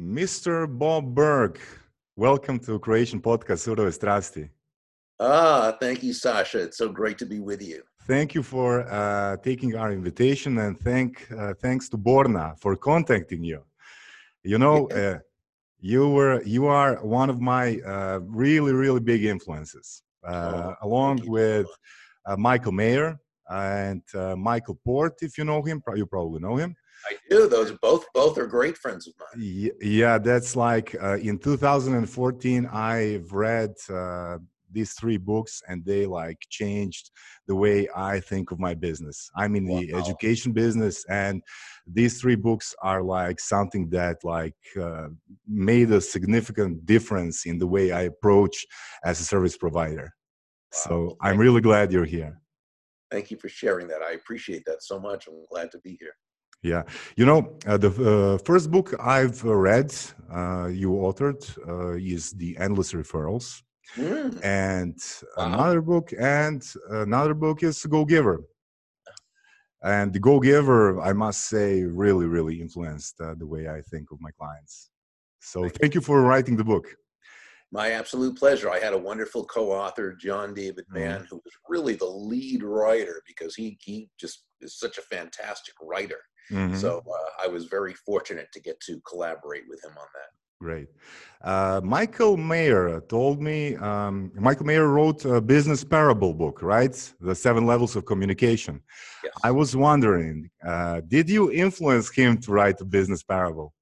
Mr. Bob Burg, welcome to Croatian podcast Surove Strasti. Ah, thank you, Sasha. It's so great to be with you. Thank you for uh, taking our invitation, and thank uh, thanks to Borna for contacting you. You know, uh, you were you are one of my uh, really really big influences, uh, Oh, along with uh, Michael Maher and uh, Michael Port. If you know him, you probably know him. I do. Those both both are great friends of mine. Yeah, that's like uh, in 2014. I've read uh, these three books, and they like changed the way I think of my business. I'm in the education business, and these three books are like something that like uh, made a significant difference in the way I approach as a service provider. So I'm really glad you're here. Thank you for sharing that. I appreciate that so much. I'm glad to be here. Yeah, you know, uh, the uh, first book I've uh, read, uh, you authored, uh, is The Endless Referrals, Mm, and Wow. another book, and another book is Go Giver. And the Go Giver, I must say, really, really influenced uh, the way I think of my clients. So Thank you. thank you for writing the book. my absolute pleasure. I had a wonderful co-author, John David Mhm. Mann, who was really the lead writer because he he just is such a fantastic writer. Mhm. So uh, I was very fortunate to get to collaborate with him on that. Great. Uh, Michael Maher told me, um, Michael Maher wrote a business parable book, right? The seven levels of communication. Yes. I was wondering, uh, did you influence him to write a business parable?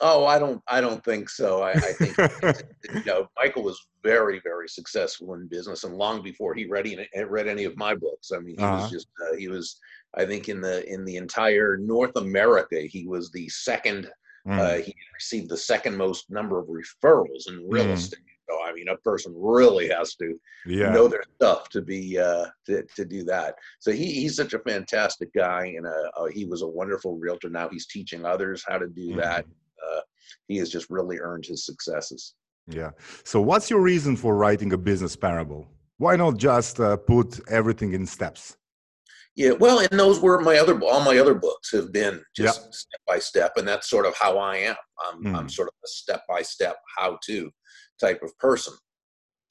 Oh, I don't. I don't think so. I, I think you know Michael was very, very successful in business, and long before he read any, read any of my books. I mean, he Uh-huh. was just. Uh, he was. I think in the in the entire North America, he was the second. Mm, Uh, he received the second most number of referrals in real Mhm. estate. So I mean, a person really has to yeah. know their stuff to be uh, to to do that. So he he's such a fantastic guy, and uh, uh, he was a wonderful realtor. Now he's teaching others how to do Mhm. that. Uh, he has just really earned his successes. Yeah. So, what's your reason for writing a business parable? Why not just uh, put everything in steps? Yeah, well, and those were my other all my other books have been just step by step, and that's sort of how I am. I'm I'm Mhm. sort of a step by step how to type of person.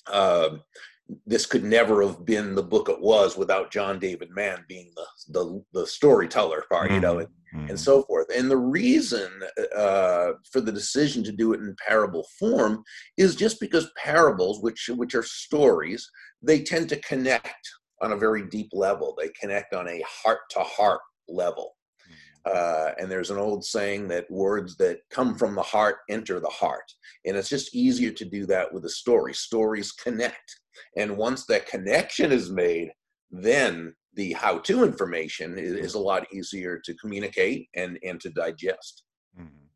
Um, this could never have been the book it was without John David Mann being the the, the storyteller part, you know, Mhm. and, Mhm. and so forth. And the reason uh, for the decision to do it in parable form is just because parables, which which are stories, they tend to connect on a very deep level. They connect on a heart to heart level. Uh, and there's an old saying that words that come from the heart enter the heart. And it's just easier to do that with a story. Stories connect. And once that connection is made, then the how to information is, is a lot easier to communicate and, and to digest. Mhm.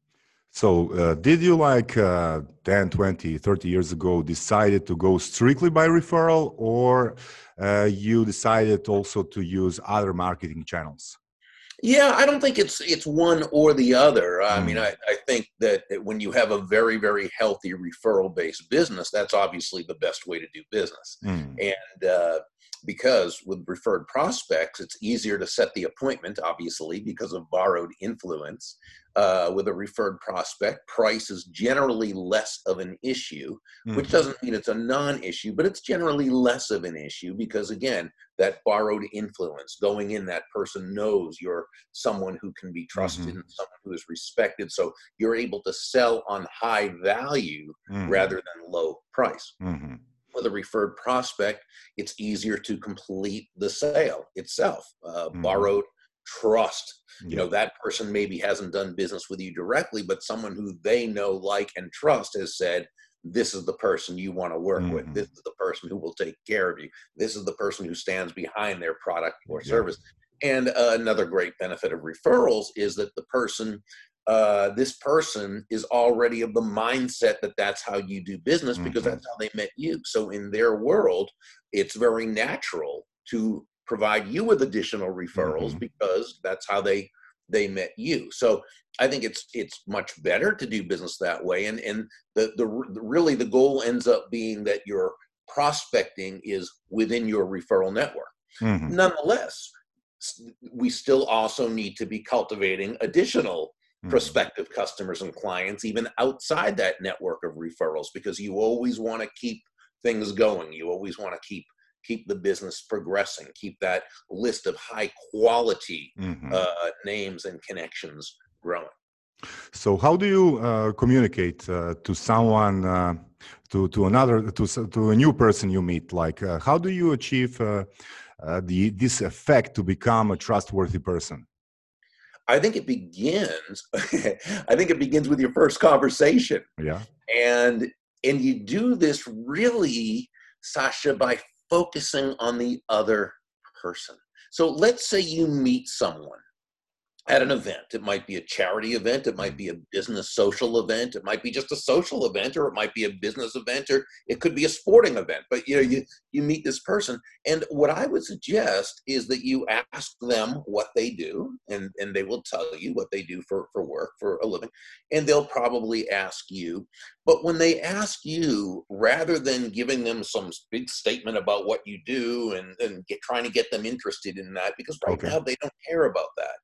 So, uh, did you like uh, 10, 20, 30 years ago decided to go strictly by referral or uh, you decided also to use other marketing channels? Yeah, I don't think it's it's one or the other. I mean, Mm. I, I think that when you have a very, very healthy referral based business, that's obviously the best way to do business. Mm, And uh, because with referred prospects, it's easier to set the appointment, obviously, because of borrowed influence. Uh, with a referred prospect, price is generally less of an issue, which mhm, doesn't mean it's a non issue, but it's generally less of an issue because, again, that borrowed influence going in, that person knows you're someone who can be trusted Mhm. and someone who is respected. So you're able to sell on high value mhm, rather than low price mhm, with a referred prospect, it's easier to complete the sale itself. Uh, Mhm. Borrowed trust. You know, that person maybe hasn't done business with you directly, but someone who they know, like, and trust has said, This is the person you want to work Mhm. with. This is the person who will take care of you. This is the person who stands behind their product or Yeah. service. And uh, another great benefit of referrals is that the person, uh, this person is already of the mindset that that's how you do business because Mhm. that's how they met you. So in their world, it's very natural to provide you with additional referrals Mhm. because that's how they they met you. So I think it's it's much better to do business that way. And and the the really the goal ends up being that your prospecting is within your referral network. mhm, Nonetheless, we still also need to be cultivating additional Mhm. prospective customers and clients even outside that network of referrals because you always want to keep things going you always want to keep keep the business progressing keep that list of high quality Mhm. uh, names and connections growing So, how do you uh, communicate uh, to someone, uh, to to another, to to a new person you meet? Like, uh, how do you achieve uh, uh, the this effect to become a trustworthy person? i think it begins i think it begins with your first conversation Yeah. and and you do this really sasha by focusing on the other person. So let's say you meet someone at an event it might be a charity event it might be a business social event it might be just a social event or it might be a business event or it could be a sporting event but you know you you meet this person and what i would suggest is that you ask them what they do and and they will tell you what they do for for work for a living and they'll probably ask you but when they ask you rather than giving them some big statement about what you do and and get trying to get them interested in that because right Okay. now they don't care about that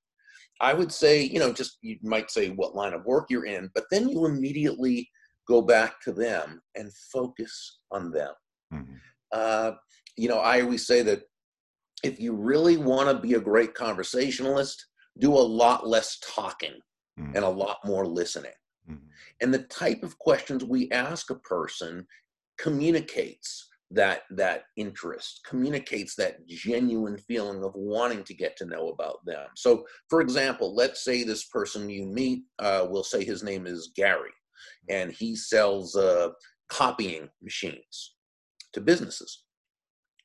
I would say, you know, just you might say what line of work you're in, but then you immediately go back to them and focus on them. Mhm. Uh, you know, I always say that if you really want to be a great conversationalist, do a lot less talking Mhm. and a lot more listening. Mhm. And the type of questions we ask a person communicates that that interest communicates that genuine feeling of wanting to get to know about them. So for example let's say this person you meet uh, we'll say his name is gary and he sells uh, copying machines to businesses.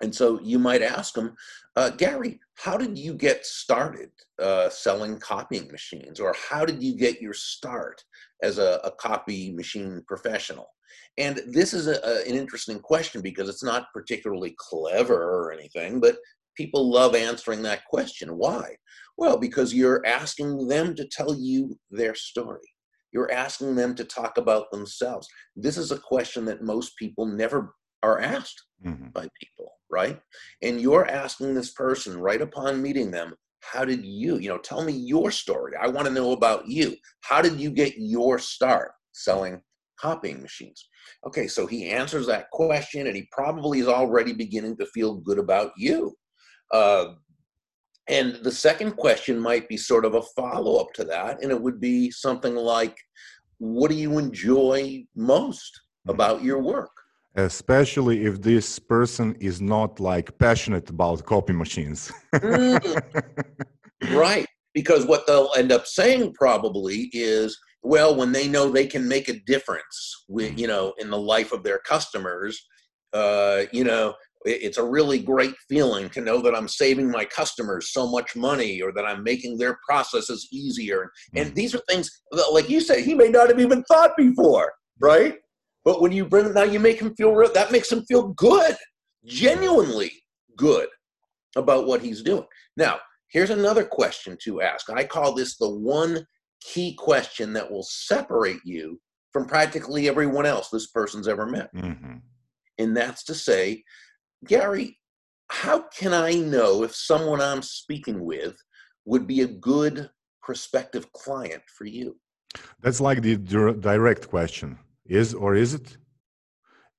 And so you might ask him uh, gary how did you get started uh, selling copying machines? Or how did you get your start as a, a copy machine professional and this is a, a- an interesting question because it's not particularly clever or anything, but people love answering that question. Why? Well, because you're asking them to tell you their story. You're asking them to talk about themselves. This is a question that most people never are asked Mhm. by people, right? And you're asking this person right upon meeting them, how did you, you know, tell me your story. I want to know about you. How did you get your start selling copying machines? Okay, so he answers that question and he probably is already beginning to feel good about you. Uh, and the second question might be sort of a follow up to that, and it would be something like, What do you enjoy most about your work? Especially if this person is not like passionate about copy machines. Mm, right. Because what they'll end up saying probably is, well, when they know they can make a difference with, you know, in the life of their customers, uh, you know, it's a really great feeling to know that I'm saving my customers so much money or that I'm making their processes easier. And Mhm. these are things that, like you said, he may not have even thought before, right? But when you bring now, you make him feel real. That makes him feel good, genuinely good about what he's doing. Now, here's another question to ask. I call this the one key question that will separate you from practically everyone else this person's ever met. Mhm. And that's to say, Gary, how can I know if someone I'm speaking with would be a good prospective client for you? That's like the dir- direct question. Is or is it?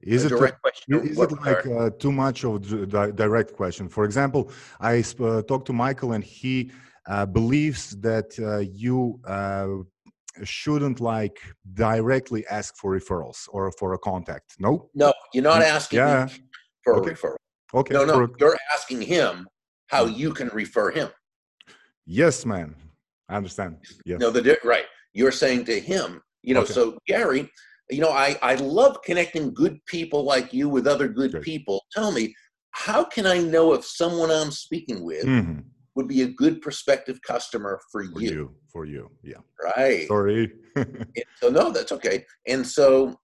Is a it direct question. Is it like uh, too much of di- direct question? For example, I sp- uh, talked to Michael, and he uh, believes that uh, you uh, shouldn't like directly ask for referrals or for a contact. No. no, you're not Mm, asking yeah. me for Okay. a referral. Okay. No, no, a- you're asking him how Mm. you can refer him. yes, man. I understand. Yes. No, the right. You're saying to him, you know. Okay. So Gary, you know, I I love connecting good people like you with other good Good. people. Tell me, how can I know if someone I'm speaking with Mhm. Would be a good prospective customer for For you? you. For you. Yeah. Right. Sorry. So no, that's okay. And so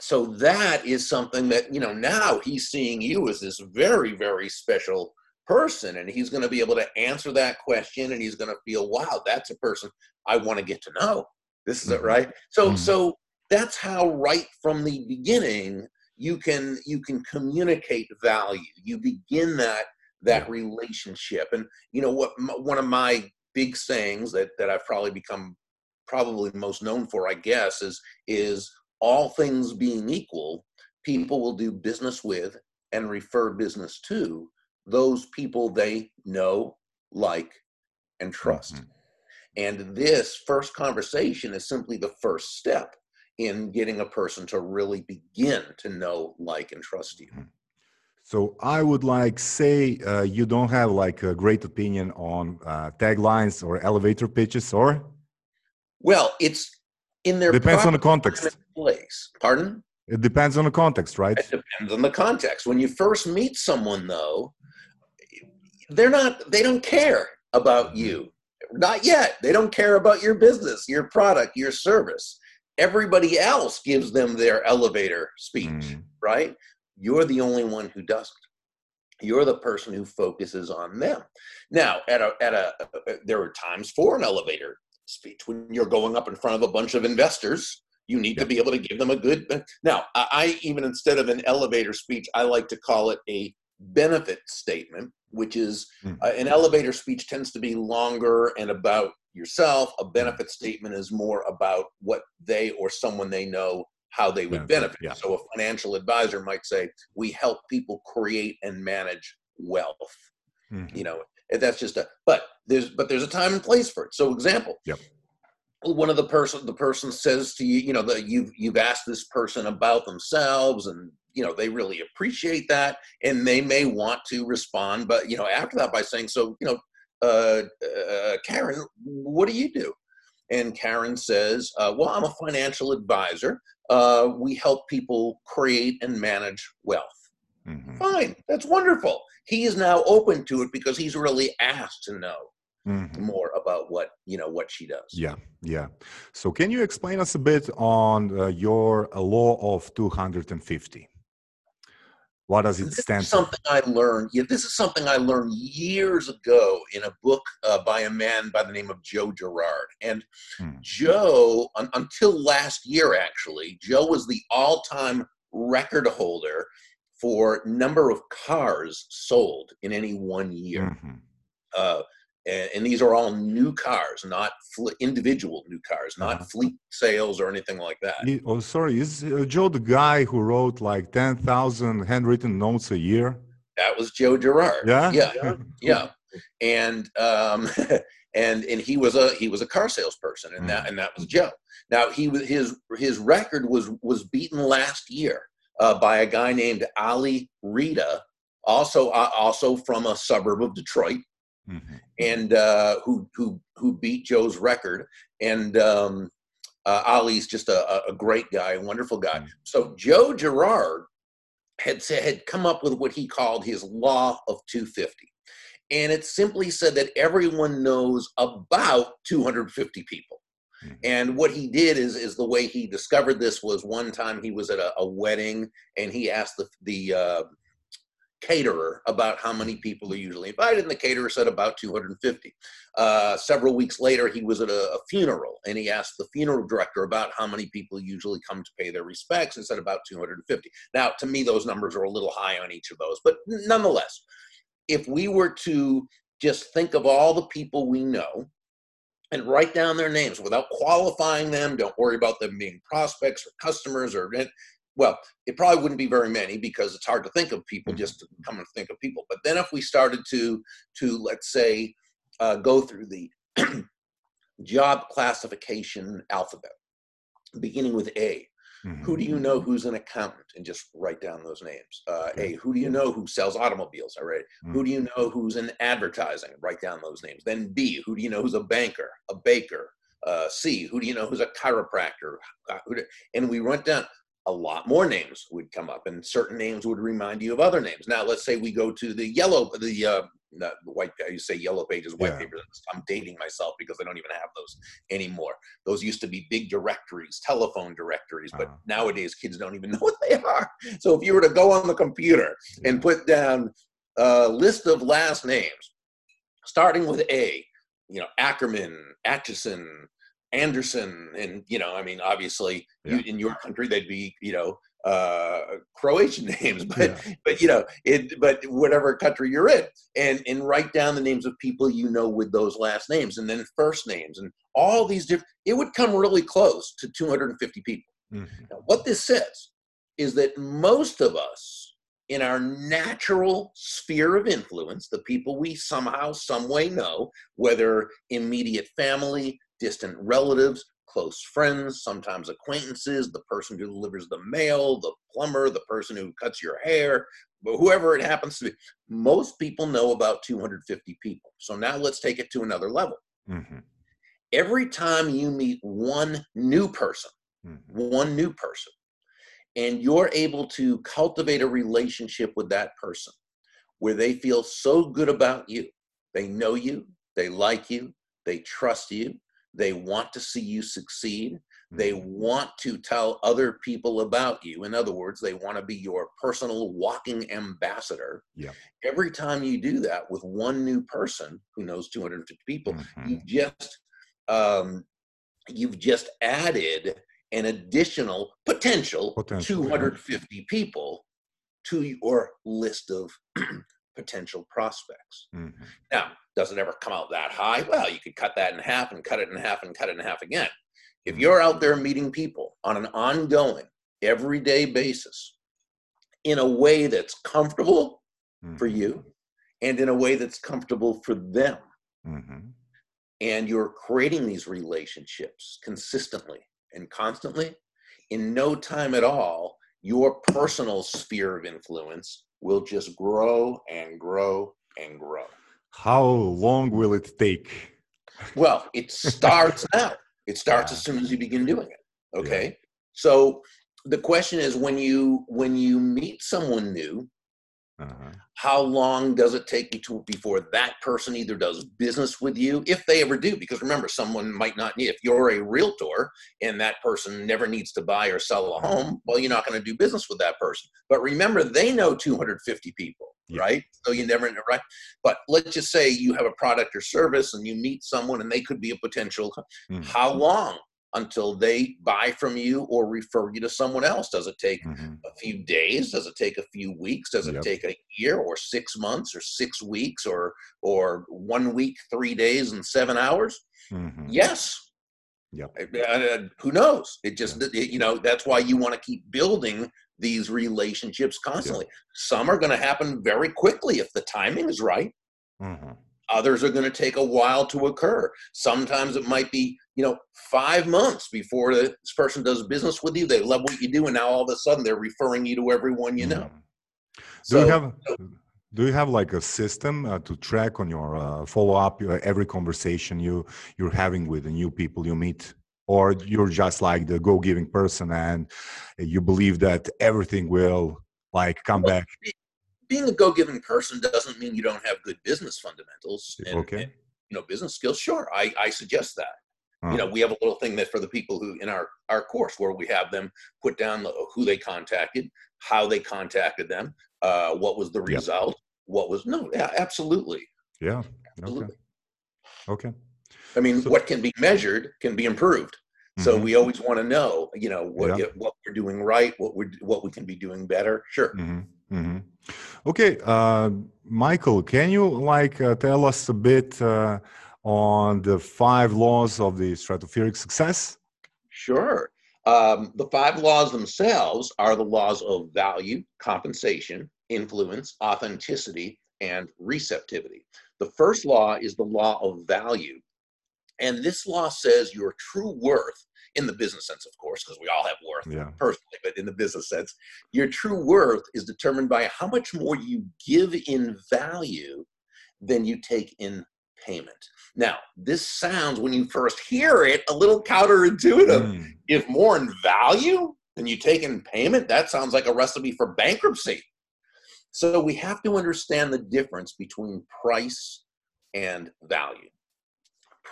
so that is something that you know now he's seeing you as this very very special person and he's going to be able to answer that question and he's going to feel wow that's a person i want to get to know this is it Mhm. right so Mhm. so that's how right from the beginning you can you can communicate value you begin that that relationship and you know what m- one of my big sayings that that i've probably become probably most known for, I guess, is is all things being equal, people will do business with and refer business to those people they know, like, and trust. Mm-hmm. And this first conversation is simply the first step in getting a person to really begin to know, like, and trust you. Mm-hmm. So I would like say uh, you don't have like a great opinion on uh, taglines or elevator pitches, or? Well, it's in their depends on the context. Place. Pardon? It depends on the context, right? It depends on the context. When you first meet someone, though, they're not. They don't care about mm-hmm. you. Not yet. They don't care about your business, your product, your service. Everybody else gives them their elevator speech, mm. right? You're the only one who doesn't. You're the person who focuses on them. Now, at a at a there are times for an elevator speech when you're going up in front of a bunch of investors. You need to be able to give them a good. Now, I even instead of an elevator speech, I like to call it a benefit statement, which is mm. uh, an elevator speech tends to be longer and about yourself. A benefit statement is more about what they or someone they know how they would benefit. Yeah. So a financial advisor might say, "We help people create and manage wealth." Mm-hmm. You know, that's just a. But there's but there's a time and place for it. So example. Yep. One of the person the person says to you, you know, that you've you've asked this person about themselves, and you know they really appreciate that, and they may want to respond, but you know after that by saying, so you know, uh, uh, Karen, what do you do? And Karen says, uh, Well, I'm a financial advisor. Uh, we help people create and manage wealth. Mm-hmm. Fine, that's wonderful. He is now open to it because he's really asked to know mm-hmm. more about what you know what she does. Yeah, yeah. So, can you explain us a bit on uh, your law of 250? What does it this stand for? Something I learned. Yeah, this is something I learned years ago in a book uh, by a man by the name of Joe Girard. And hmm. Joe, un- until last year, actually, Joe was the all-time record holder for number of cars sold in any one year. Mm-hmm. Uh, and, and, these are all new cars, not fl- individual new cars, not uh-huh. fleet sales or anything like that. He, oh, sorry, is uh, Joe the guy who wrote like ten thousand handwritten notes a year? That was Joe Girard. Yeah, yeah, yeah. And um, and and he was a he was a car salesperson, and mm. that and that was Joe. Now he was his his record was was beaten last year uh, by a guy named Ali Reda, also uh, also from a suburb of Detroit mm-hmm. and uh, who who who beat Joe's record. And um, uh, Ali's just a, a great guy, a wonderful guy. Mm-hmm. So Joe Girard had said, had come up with what he called his law of 250. And it simply said that everyone knows about 250 people. Mm-hmm. And what he did is, is the way he discovered this was one time he was at a, a wedding and he asked the, the uh, caterer about how many people are usually invited, and the caterer said about 250. Uh, several weeks later, he was at a, a, funeral, and he asked the funeral director about how many people usually come to pay their respects, and said about 250. Now, to me, those numbers are a little high on each of those, but nonetheless, if we were to just think of all the people we know and write down their names without qualifying them. Don't worry about them being prospects or customers or well, it probably wouldn't be very many because it's hard to think of people just to come and think of people. But then if we started to to let's say uh, go through the job classification alphabet, beginning with A. Mm-hmm. Who do you know who's an accountant? And just write down those names. Uh, a. Who do you know who sells automobiles? All right. mm-hmm. Who do you know who's in advertising? Write down those names. Then B. Who do you know who's a banker, a baker? Uh, C. Who do you know who's a chiropractor? Uh, and we went down a lot more names would come up and certain names would remind you of other names now let's say we go to the yellow the uh not white you say yellow pages white yeah. papers i'm dating myself because i don't even have those anymore those used to be big directories telephone directories but uh-huh. nowadays kids don't even know what they are so if you were to go on the computer yeah. and put down a list of last names starting with a you know ackerman atchison Anderson, and you know, I mean, obviously, yeah. you, in your country, they'd be, you know, uh, Croatian names, but Yeah. but you know it. But whatever country you're in, and and write down the names of people you know with those last names, and then first names, and all these different. It would come really close to 250 people. Mhm. Now, what this says is that most of us, in our natural sphere of influence, the people we somehow, some way know, whether immediate family, distant relatives, close friends, sometimes acquaintances, the person who delivers the mail, the plumber, the person who cuts your hair, but whoever it happens to be, most people know about 250 people. So now let's take it to another level. Mhm. Every time you meet one new person, Mhm. one new person and you're able to cultivate a relationship with that person where they feel so good about you they know you they like you they trust you they want to see you succeed they Mhm. want to tell other people about you in other words they want to be your personal walking ambassador Yeah. every time you do that with one new person who knows 250 people Mhm. you've just um, you've just added an additional potential, Potential, yeah. 250 people to your list of potential prospects. Mhm. Now, does it ever come out that high? Well, you could cut that in half and cut it in half and cut it in half again. If Mhm. you're out there meeting people on an ongoing, everyday basis in a way that's comfortable for Mhm. you and in a way that's comfortable for them, Mhm. and you're creating these relationships consistently and constantly, in no time at all, your personal sphere of influence will just grow and grow and grow. How long will it take? Well, it starts now. It starts Yeah. as soon as you begin doing it. Okay. So the question is when you when you meet someone new, Uh-huh. how long does it take you to before that person either does business with you if they ever do because remember someone might not need if you're a realtor and that person never needs to buy or sell a home well you're not going to do business with that person but remember they know 250 people Yeah. right so you never know right but let's just say you have a product or service and you meet someone and they could be a potential Mhm. how long until they buy from you or refer you to someone else does it take Mhm. a few days? Does it take a few weeks? Does it Yep. take a year or six months or six weeks or or one week, three days, and seven hours? Mhm. Yes. Yeah. Uh, who knows? It just it- you know that's why you want to keep building these relationships constantly. Some are going to happen very quickly if the timing is right. Mhm. Others are going to take a while to occur. Sometimes it might be, you know, five months before this person does business with you. They love what you do, and now all of a sudden they're referring you to everyone you know. Mhm. Do So, you have do you have like a system uh, to track on your uh, follow up uh, every conversation you you're having with the new people you meet, or you're just like the go giving person and you believe that everything will like come back? Being a go-giving person doesn't mean you don't have good business fundamentals and, Okay. and, you know business skills. Sure, I, I suggest that. Uh, You know, we have a little thing that for the people who in our our course where we have them put down the, who they contacted, how they contacted them, uh, what was the result, what was no, yeah, absolutely, yeah. Okay. absolutely. Okay. I mean, So- what can be measured can be improved. So Mhm. we always want to know, you know, what Yeah. what we're doing right, what we're what we can be doing better. Sure. hmm hmm Okay, uh, Michael, can you like uh, tell us a bit uh, on the five laws of the stratospheric success? Sure. Um, the five laws themselves are the laws of value, compensation, influence, authenticity, and receptivity. The first law is the law of value. And this law says your true worth, in the business sense, of course, because we all have worth Yeah. personally, but in the business sense, your true worth is determined by how much more you give in value than you take in payment. Now, this sounds, when you first hear it, a little counterintuitive. Mm, Give more in value than you take in payment? That sounds like a recipe for bankruptcy. So we have to understand the difference between price and value.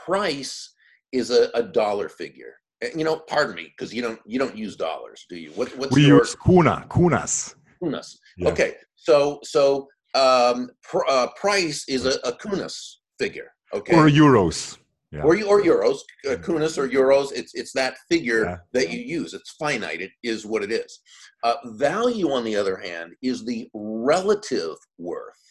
Price is a, a dollar figure. You know, pardon me, because you don't you don't use dollars, do you? What, what's we your use kuna, kunas. kunas? Yeah. Okay, so so um, pr- uh, price is a, a kunas figure. Okay, Or euros. Yeah. or or euros, uh, kunas or euros. It's it's that figure Yeah. that you use. It's finite. It is what it is. Uh, value, on the other hand, is the relative worth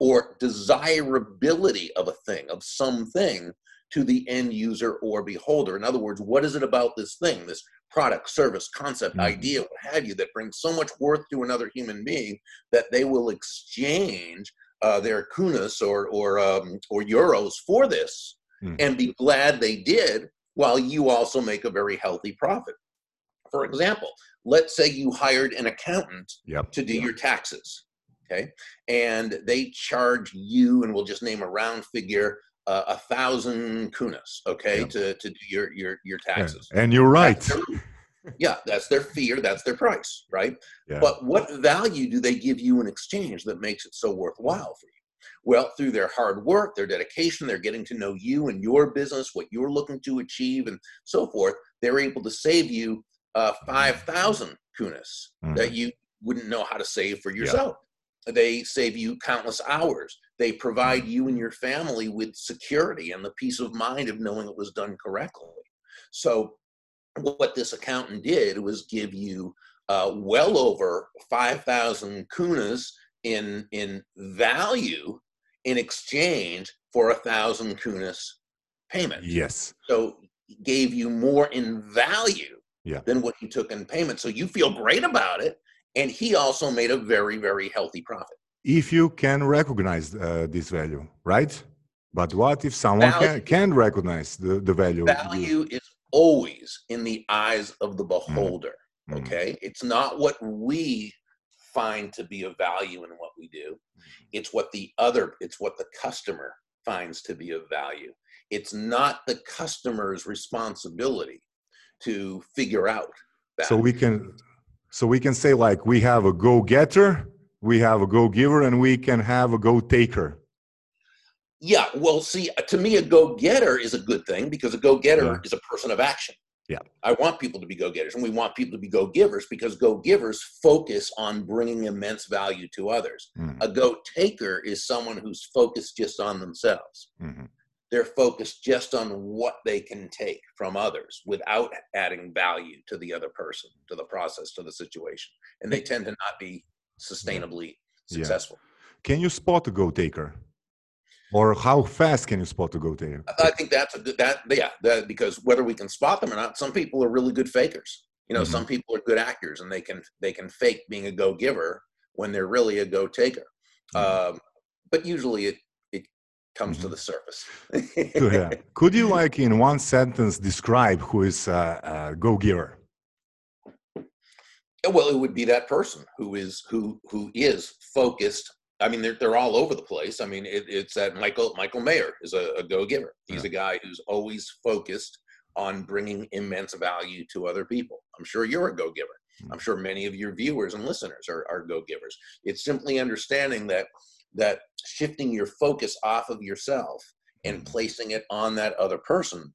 or desirability of a thing, of something, to the end user or beholder. In other words, what is it about this thing, this product, service, concept, Mhm. idea, what have you, that brings so much worth to another human being that they will exchange uh, their kunas or or um, or euros for this Mhm. and be glad they did, while you also make a very healthy profit. For example, let's say you hired an accountant Yep. to do your taxes, okay, and they charge you, and we'll just name a round figure, uh, a thousand kunas, okay, Yeah. to to do your your your Yeah. taxes. And you're right. That's yeah, that's their fear, that's their price, right? Yeah. But what value do they give you in exchange that makes it so worthwhile for you? Well, through their hard work, their dedication, they're getting to know you and your business, what you're looking to achieve, and so forth. They're able to save you uh, 5,000 kunas Mhm. that you wouldn't know how to save for yourself. They save you countless hours. They provide you and your family with security and the peace of mind of knowing it was done correctly. So, what this accountant did was give you uh, well over 5,000 kunas in, in value in exchange for a thousand kunas payment. Yes. So, he gave you more in value Yeah. than what he took in payment. So, you feel great about it. And he also made a very, very healthy profit. If you can recognize uh, this value, right? But what if someone Value- can, can recognize the, the value? Value is always in the eyes of the beholder. Mm. Okay. It's not what we find to be of value in what we do. It's what the other, it's what the customer finds to be of value. It's not the customer's responsibility to figure out that. So we can, so we can say like we have a go-getter, we have a go-giver, and we can have a go-taker. yeah, well, see, to me, a go getter is a good thing because a go getter Yeah. is a person of action. Yeah. I want people to be go getters and we want people to be go givers because go givers focus on bringing immense value to others. Mm, A go taker is someone who's focused just on themselves. mhm. They're focused just on what they can take from others without adding value to the other person, to the process, to the situation. And they tend to not be sustainably Yeah. successful. Can you spot a go-taker? Or how fast can you spot a go-taker? I think that's a good that yeah that because whether we can spot them or not, some people are really good fakers. You know, Mhm. some people are good actors and they can they can fake being a go giver when they're really a go taker. Mhm. Um, but usually it it comes to Mhm. the surface. yeah. Could you, like, in one sentence, describe who is a, a go-giver? Well, it would be that person who is who who is focused. I mean, they're they're all over the place. I mean, it, it's that Michael Michael Maher is a, a go giver. He's a guy who's always focused on bringing immense value to other people. I'm sure you're a go giver. I'm sure many of your viewers and listeners are, are go givers. It's simply understanding that that shifting your focus off of yourself and Mhm. placing it on that other person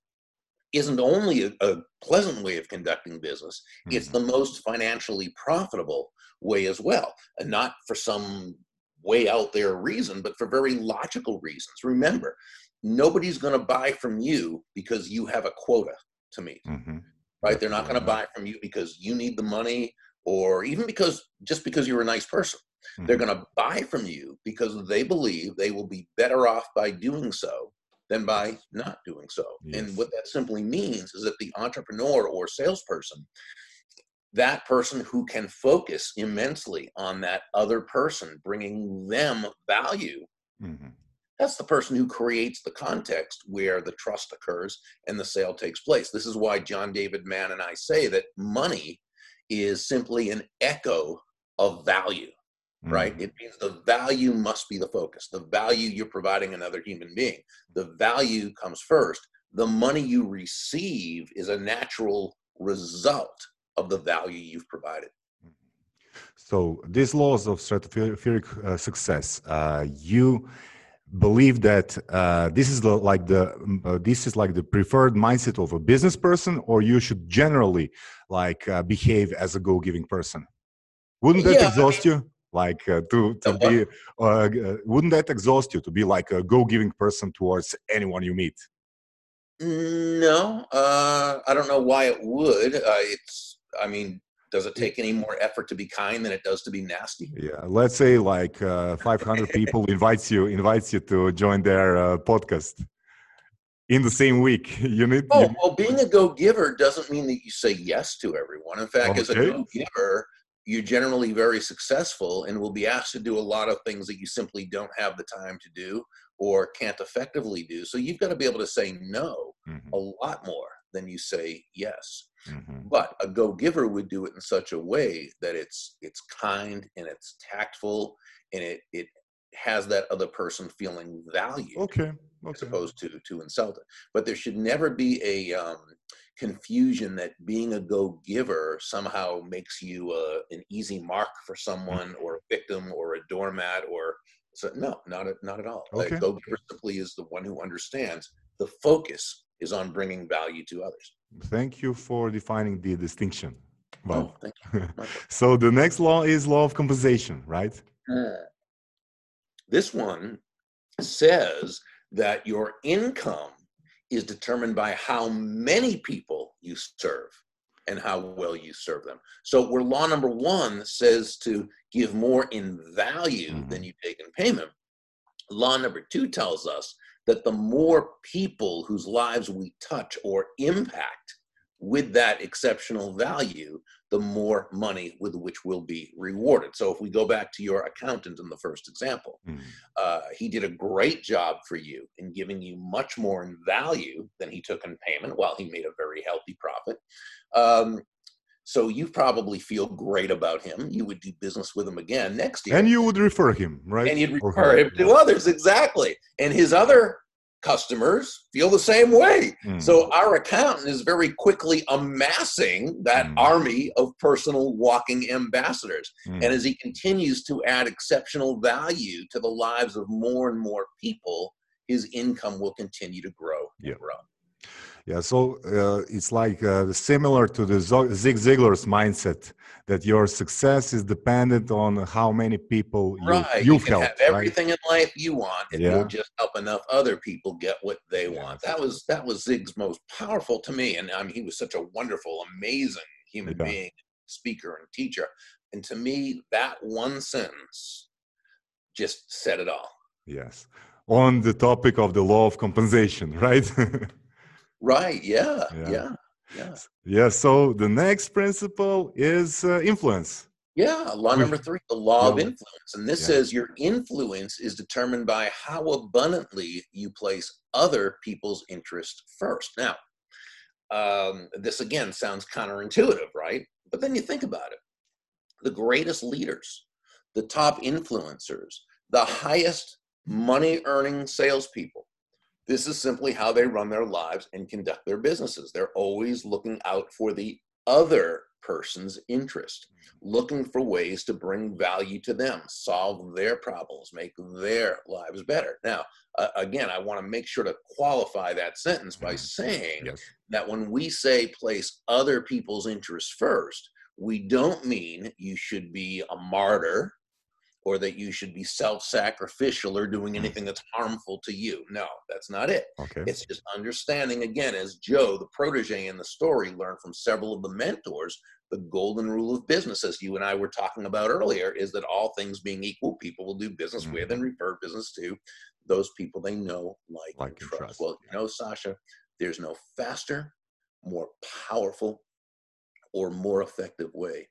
isn't only a, a pleasant way of conducting business it's Mhm. the most financially profitable way as well and not for some way out there reason but for very logical reasons remember nobody's going to buy from you because you have a quota to meet Mhm. right they're not going to buy from you because you need the money or even because just because you're a nice person they're Mhm. going to buy from you because they believe they will be better off by doing so than by not doing so. And what that simply means is that the entrepreneur or salesperson, that person who can focus immensely on that other person, bringing them value, Mhm. that's the person who creates the context where the trust occurs and the sale takes place. This is why John David Mann and I say that money is simply an echo of value right? Mhm. It means the value must be the focus. The value you're providing another human being. The value comes first. The money you receive is a natural result of the value you've provided. So these laws of stratospheric uh, success, uh, you believe that uh, this is the, like the uh, this is like the preferred mindset of a business person, or you should generally like uh, behave as a go-giving person. Wouldn't that Yeah, I exhaust you? Like uh, to to be, uh, uh, wouldn't that exhaust you to be like a go-giving person towards anyone you meet? No, uh, I don't know why it would. Uh, it's, I mean, does it take any more effort to be kind than it does to be nasty? Yeah, let's say like uh, 500 people invites you invites you to join their uh, podcast in the same week. You need. Oh, you- well, being a go giver doesn't mean that you say yes to everyone. In fact, as a go giver, you're generally very successful and will be asked to do a lot of things that you simply don't have the time to do or can't effectively do. So you've got to be able to say no Mhm, a lot more than you say yes. mhm. But a go giver would do it in such a way that it's it's kind and it's tactful and it it has that other person feeling valued Okay. as Okay. opposed to to insult it. But there should never be a um, confusion that being a go giver somehow makes you uh, an easy mark for someone or a victim or a doormat or so. No, not at, not at all. Okay. Go giver simply is the one who understands the focus is on bringing value to others. Thank you for defining the distinction. Well, Oh, thank you. So the next law is law of compensation, right? Uh, This one says that your income is determined by how many people you serve and how well you serve them. So, where law number one says to give more in value mm-hmm. than you take in payment, law number two tells us that the more people whose lives we touch or impact with that exceptional value, the more money with which we'll be rewarded. So if we go back to your accountant in the first example, Mm. uh, he did a great job for you in giving you much more in value than he took in payment while he made a very healthy profit. Um, so you probably feel great about him. You would do business with him again next year And you would refer him, right? and you'd refer him to others exactly and his other customers feel the same way Mm. so our accountant is very quickly amassing that Mm. army of personal walking ambassadors Mm. and as he continues to add exceptional value to the lives of more and more people his income will continue to grow and Yeah. grow Yeah, so uh, it's like uh, similar to the Zig Ziglar's mindset that your success is dependent on how many people you, right you can helped. have right? everything in life you want if Yeah. you'll just help enough other people get what they want that was that was zig's most powerful to me and I mean, he was such a wonderful amazing human Yeah. being speaker and teacher and to me that one sentence just said it all Yes. On the topic of the law of compensation, right? Right yeah Yeah. yeah yeah yeah, so the next principle is uh, influence. Yeah, law number three, the law of influence. And this Yeah. says your influence is determined by how abundantly you place other people's interests first. Now, um, this again sounds counterintuitive, right? But then you think about it the greatest leaders, the top influencers, the highest money earning salespeople. This is simply how they run their lives and conduct their businesses. They're always looking out for the other person's interest looking for ways to bring value to them, solve their problems, make their lives better. Now, uh, again, I want to make sure to qualify that sentence by Mhm. saying Yes. that when we say place other people's interests first, we don't mean you should be a martyr or that you should be self sacrificial or doing Mm. anything that's harmful to you. No, that's not it. Okay. It's just understanding, again, as Joe, the protege in the story, learned from several of the mentors, the golden rule of business, as you and I were talking about earlier, is that all things being equal, people will do business with and refer business to those people they know, like, Like and and trust. trust, Well, you know, Sasha, there's no faster, more powerful, or more effective way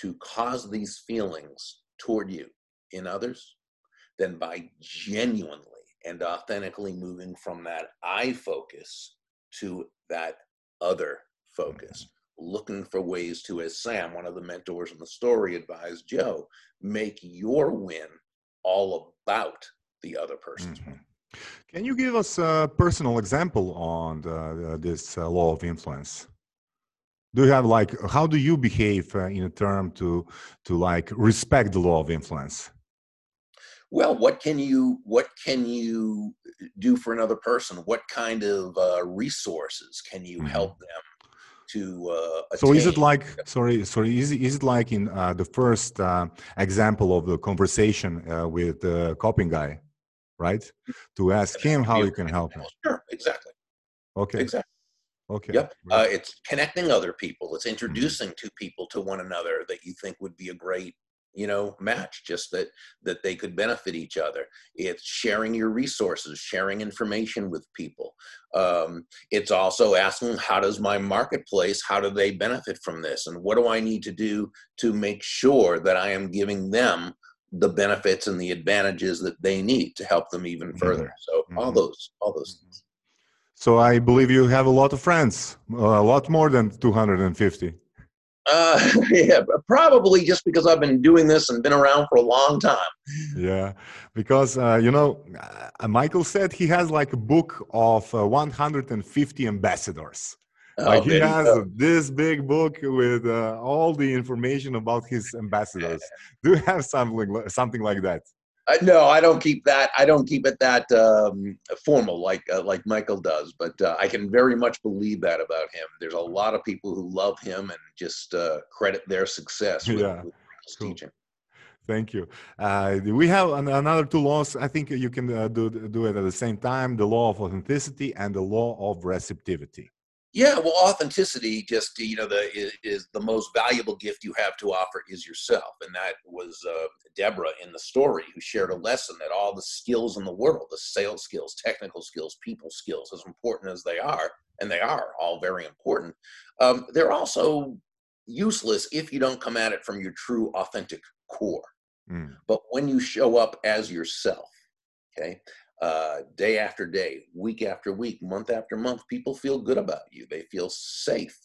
to cause these feelings toward you in others than by genuinely and authentically moving from that I focus to that other focus. Looking for ways to, as Sam, one of the mentors in the story, advised Joe, make your win all about the other person's win. Mhm. Can you give us a personal example on the, this uh, law of influence? Do you have like how do you behave uh, in a term to to like respect the law of influence? Well, what can you what can you do for another person? What kind of uh, resources can you Mhm. help them to? Uh, So is it like sorry sorry is it, is it like in uh, the first uh, example of the conversation uh, with the copying guy, right? To ask him how you can help him. Sure, exactly. Okay. Exactly. Okay. Yep. Uh, it's connecting other people. It's Mm-hmm. introducing two people to one another that you think would be a great, you know, match. Just that that they could benefit each other. It's sharing your resources, sharing information with people. Um, it's also asking, how does my marketplace? How do they benefit from this? And what do I need to do to make sure that I am giving them the benefits and the advantages that they need to help them even further? So all Mhm. those, all those things. so I believe you have a lot of friends, a lot more than 250. Uh, yeah, probably just because I've been doing this and been around for a long time. Yeah, because uh, you know, uh, Michael said he has like a book of uh, 150 ambassadors. Oh, like he has go. this big book with uh, all the information about his ambassadors. Do you have something something like that? No, I don't keep that. I don't keep it that um, formal like uh, like Michael does. But uh, I can very much believe that about him. There's a lot of people who love him and just uh, credit their success with, Yeah, with Michael's cool. teaching. Thank you. Uh, we have an, another two laws. I think you can uh, do do it at the same time: the law of authenticity and the law of receptivity. Yeah, well, authenticity just you know the is, is the most valuable gift you have to offer is yourself, and that was uh, Deborah in the story who shared a lesson that all the skills in the world, the sales skills, technical skills, people skills, as important as they are, and they are all very important, um, they're also useless if you don't come at it from your true authentic core. Mm, But when you show up as yourself, okay, uh, day after day, week after week, month after month, people feel good about you. They feel safe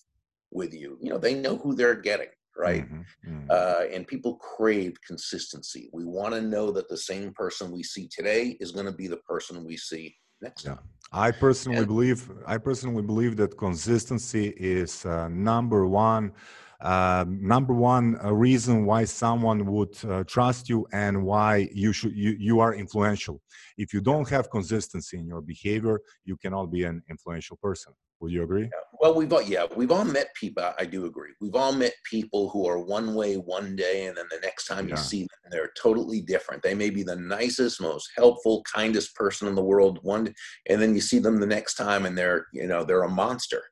with you. You know, they know who they're getting, right? mhm, mhm. Uh, and people crave consistency. We want to know that the same person we see today is going to be the person we see next Yeah. time. I personally And- believe I personally believe that consistency is uh, number one uh, number one reason why someone would uh, trust you and why you should you, you are influential. If you don't have consistency in your behavior, you cannot be an influential person. Would you agree? Well, we've all yeah, we've all met people. I do agree. We've all met people who are one way one day, and then the next time you see them, they're totally different. They may be the nicest, most helpful, kindest person in the world one, and then you see them the next time, and they're you know they're a monster,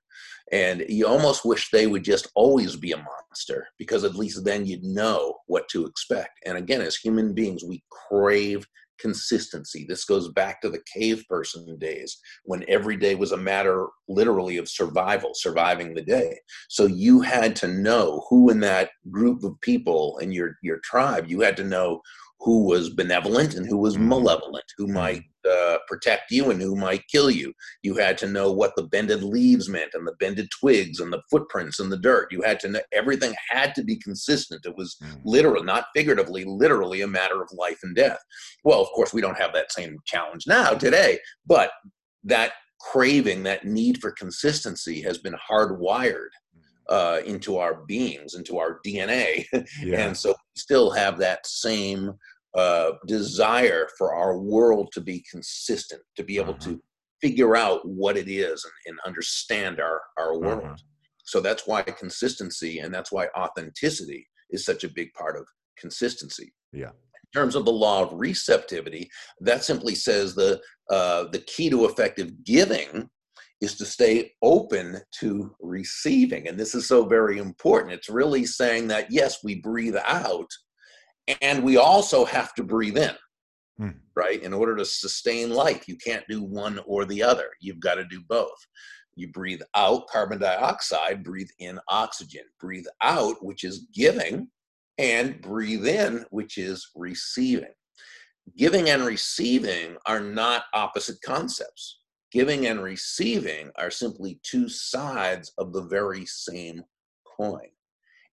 and you almost wish they would just always be a monster because at least then you'd know what to expect. And again, as human beings, we crave consistency. This goes back to the cave person days when every day was a matter literally of survival, surviving the day. So you had to know who in that group of people in your your tribe, you had to know who was benevolent and who was Mhm. malevolent, who might uh, protect you and who might kill you. You had to know what the bended leaves meant and the bended twigs and the footprints in the dirt. You had to know everything had to be consistent. It was Mm. literal, not figuratively, literally a matter of life and death. Well, of course, we don't have that same challenge now today, but that craving, that need for consistency has been hardwired uh, into our beings, into our DNA. Yeah. And so we still have that same uh, desire for our world to be consistent, to be able to figure out what it is and, and understand our, our world. Uh-huh. So that's why consistency and that's why authenticity is such a big part of consistency. Yeah. In terms of the law of receptivity, that simply says the uh, the key to effective giving is to stay open to receiving, and this is so very important. It's really saying that yes, we breathe out, and we also have to breathe in. Hmm. Right, in order to sustain life, you can't do one or the other. You've got to do both you breathe out carbon dioxide, breathe in oxygen, breathe out, which is giving, and breathe in, which is receiving. Giving and receiving are not opposite concepts. Giving and receiving are simply two sides of the very same coin,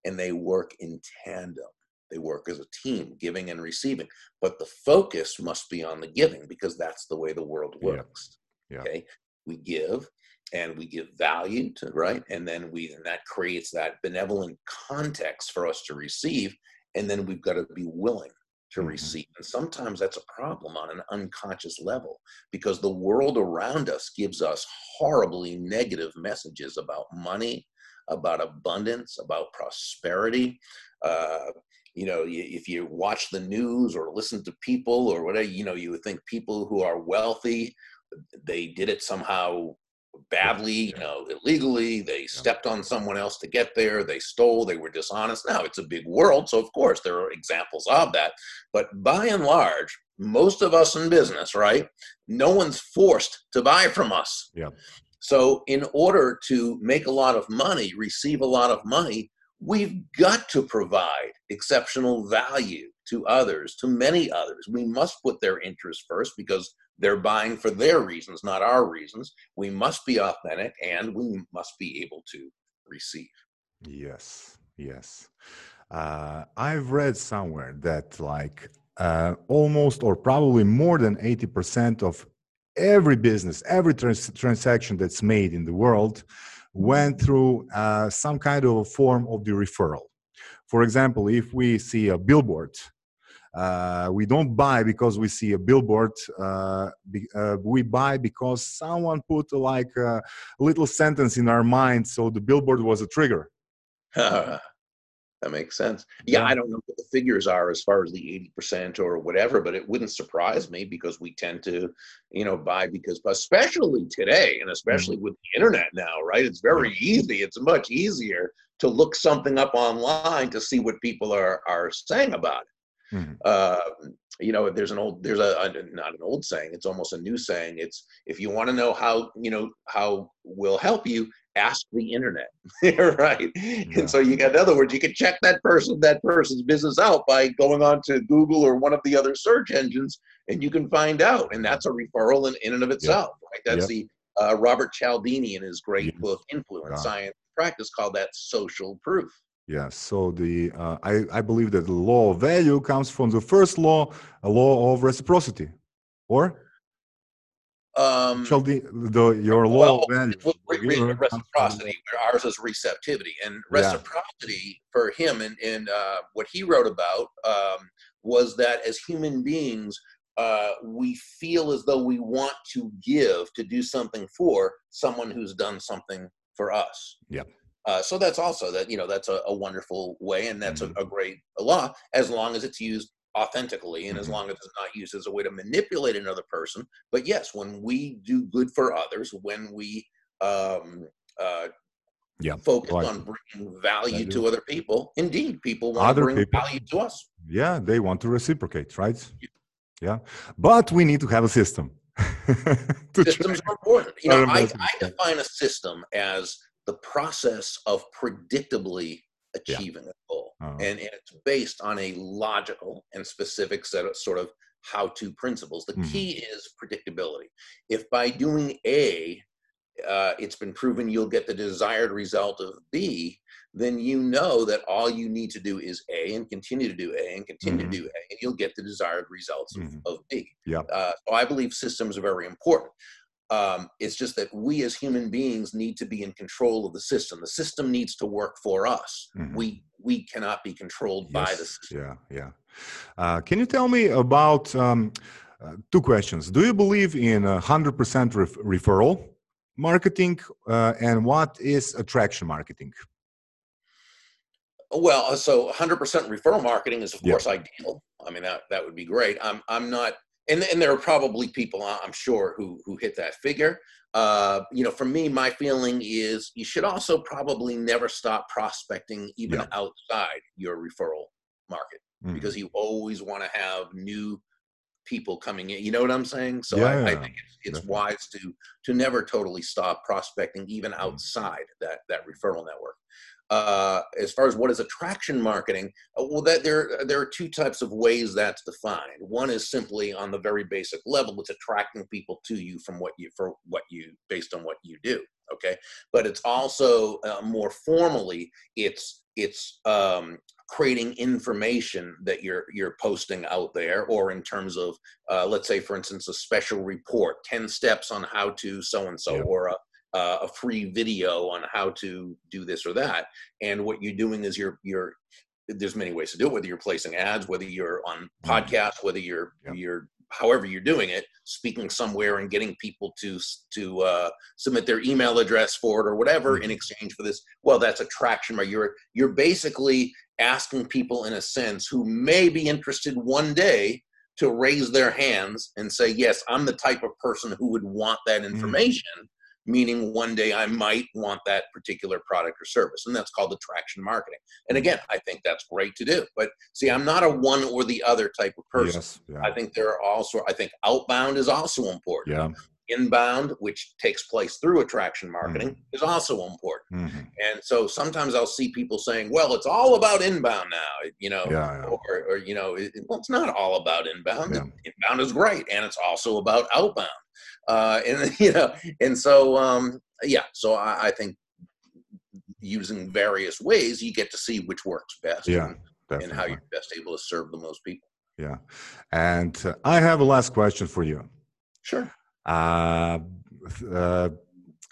and they work in tandem. They work as a team, giving and receiving. But the focus must be on the giving because that's the way the world Yeah. works. Yeah. Okay. We give and we give value to right and then we and that creates that benevolent context for us to receive and then we've got to be willing to Mhm. receive and sometimes that's a problem on an unconscious level because the world around us gives us horribly negative messages about money about abundance about prosperity uh, you know if you watch the news or listen to people or whatever you know you would think people who are wealthy they did it somehow badly, you know, illegally. They stepped on someone else to get there. They stole. They were dishonest. Now it's a big world, so of course there are examples of that. But by and large, most of us in business, right? No one's forced to buy from us. Yeah. So in order to make a lot of money, receive a lot of money, we've got to provide exceptional value to others, to many others. We must put their interests first because they're buying for their reasons, not our reasons. We must be authentic and we must be able to receive. Yes, yes. Uh, I've read somewhere that like uh, almost or probably more than 80% of every business, every trans- transaction that's made in the world went through uh, some kind of a form of the referral. For example, if we see a billboard, uh, we don't buy because we see a billboard. Uh, be, uh, we buy because someone put like a little sentence in our mind, so the billboard was a trigger. That makes sense. Yeah, yeah, I don't know what the figures are as far as the 80% or whatever, but it wouldn't surprise me because we tend to, you know, buy because, especially today and especially mm-hmm. with the internet now, right? It's very easy. It's much easier to look something up online to see what people are, are saying about it. Mm-hmm. Uh, you know, there's an old, there's a, a, not an old saying, it's almost a new saying. It's if you want to know how, you know, how will help you, ask the internet. Right. Yeah. and so you got in other words you can check that person that person's business out by going on to google or one of the other search engines and you can find out and that's a referral in, in and of itself right? That's the uh, robert cialdini in his great book influence science practice called that social proof Yes, so the uh, I, I believe that the law of value comes from the first law, a law of reciprocity, or um, Shall the, the your law well, re- reciprocity, ours is receptivity, and reciprocity yeah. for him and, and uh, what he wrote about um, was that as human beings, uh, we feel as though we want to give to do something for someone who's done something for us. Yeah. Uh, so that's also that you know that's a, a wonderful way, and that's mm-hmm. a, a, great law as long as it's used authentically and mm-hmm. as long as it's not used as a way to manipulate another person but yes when we do good for others when we um, uh, yeah focus on bringing value to other people indeed people want other to bring people, value to us yeah they want to reciprocate right yeah, yeah. but we need to have a system systems are important you know I, I define a system as the process of predictably achieving yeah. a goal. Uh-huh. And, and, it's based on a logical and specific set of sort of how to principles. The mm-hmm. key is predictability. If by doing A, uh, it's been proven you'll get the desired result of B, then you know that all you need to do is A and continue to do A and continue mm-hmm. to do A, and you'll get the desired results of, mm-hmm. of B. Yeah. Uh, so I believe systems are very important. Um, it's just that we as human beings need to be in control of the system. The system needs to work for us. Mm-hmm. We we cannot be controlled yes. by the system. Yeah, yeah. Uh, can you tell me about um, uh, two questions? Do you believe in hundred percent ref- referral marketing, uh, and what is attraction marketing? Well, so 100% referral marketing is of course ideal. I mean that that would be great. I'm I'm not and, and there are probably people I'm sure who who hit that figure. Uh, you know, for me, my feeling is you should also probably never stop prospecting even yeah. outside your referral market mm. because you always want to have new people coming in. You know what I'm saying? So yeah, I, I, think it's, it's wise to to never totally stop prospecting even mm. outside that that referral network. Uh, as far as what is attraction marketing, uh, well, that there there are two types of ways that's defined. One is simply on the very basic level, it's attracting people to you from what you for what you based on what you do. Okay, but it's also uh, more formally, it's it's um, creating information that you're you're posting out there or in terms of uh, let's say for instance a special report 10 steps on how to so and so or a, uh, a free video on how to do this or that. And what you're doing is you're you're there's many ways to do it. Whether you're placing ads, whether you're on mm-hmm. podcasts, whether you're you're however you're doing it, speaking somewhere and getting people to to uh, submit their email address for it or whatever mm-hmm. in exchange for this. Well, that's attraction. Right? You're you're basically asking people in a sense who may be interested one day to raise their hands and say, yes, I'm the type of person who would want that mm-hmm. information. Mm-hmm meaning one day I might want that particular product or service. And that's called attraction marketing. And again, I think that's great to do. But see, I'm not a one or the other type of person. Yes. Yeah. I think there are also, I think outbound is also important. Yeah. Inbound, which takes place through attraction marketing, Mm-hmm. is also important. Mhm. And so sometimes I'll see people saying, well, it's all about inbound now, you know, Yeah. or, or you know, it, well, it's not all about inbound. Inbound is great, and it's also about outbound. Uh, and you know, and so um, yeah, so I, I think using various ways, you get to see which works best. Yeah, and, and how you're best able to serve the most people. Yeah. And uh, I have a last question for you. Sure. Uh, uh,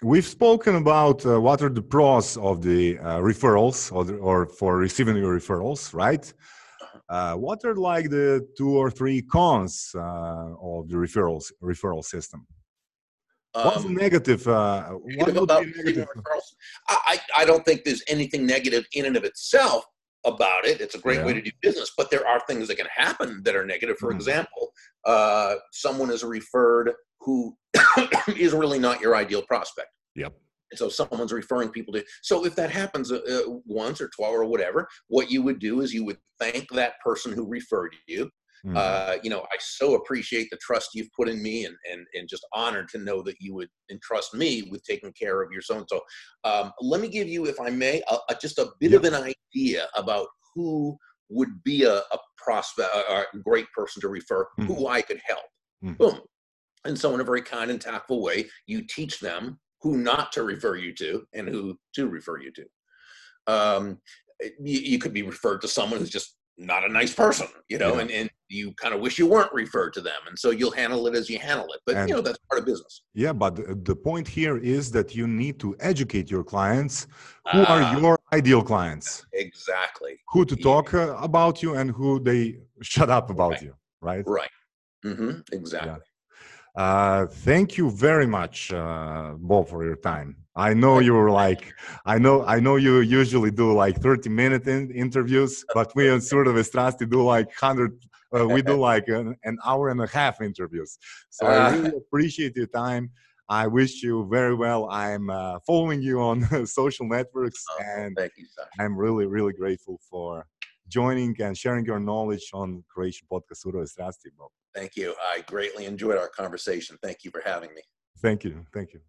we've spoken about uh, what are the pros of the uh, referrals or, the, or for receiving your referrals, right? Uh, what are like the two or three cons uh, of the referrals referral system? What's Um, negative? Uh, what about negative? I, I I don't think there's anything negative in and of itself about it. It's a great way to do business, but there are things that can happen that are negative. For Mhm. example, uh, someone is referred who is really not your ideal prospect. Yep. And so someone's referring people to. So if that happens uh, uh, once or twice or whatever, what you would do is you would thank that person who referred you. Mhm. Uh, you know, I so appreciate the trust you've put in me, and and and just honored to know that you would entrust me with taking care of your so and so. Um, let me give you, if I may, a, a, just a bit of an idea about who would be a, a prospect, a, a great person to refer, who I could help. Mhm. Boom. And so, in a very kind and tactful way, you teach them who not to refer you to and who to refer you to. Um, you, you could be referred to someone who's just not a nice person, you know, Yeah. and, and you kind of wish you weren't referred to them. And so you'll handle it as you handle it. But, And- you know, that's part of business. Yeah, but the, point here is that you need to educate your clients who Ah. are your ideal clients, Exactly. who to talk uh, about you and who they shut up about Right. you, right? Right. hmm Exactly. Uh, thank you very much, uh, Bob, for your time. I know you were like, I know, I know you usually do like 30 minute in- interviews, but we in sort of Estrasti do like 100, uh, we do like an, an hour and a half interviews. So I Ah. really appreciate your time. I wish you very well. I'm uh, following you on social networks Oh, and Thank you. I'm really, really grateful for joining and sharing your knowledge on Croatian podcast Uro Estrasti, Bob. Thank you. I greatly enjoyed our conversation. Thank you for having me. Thank you. Thank you.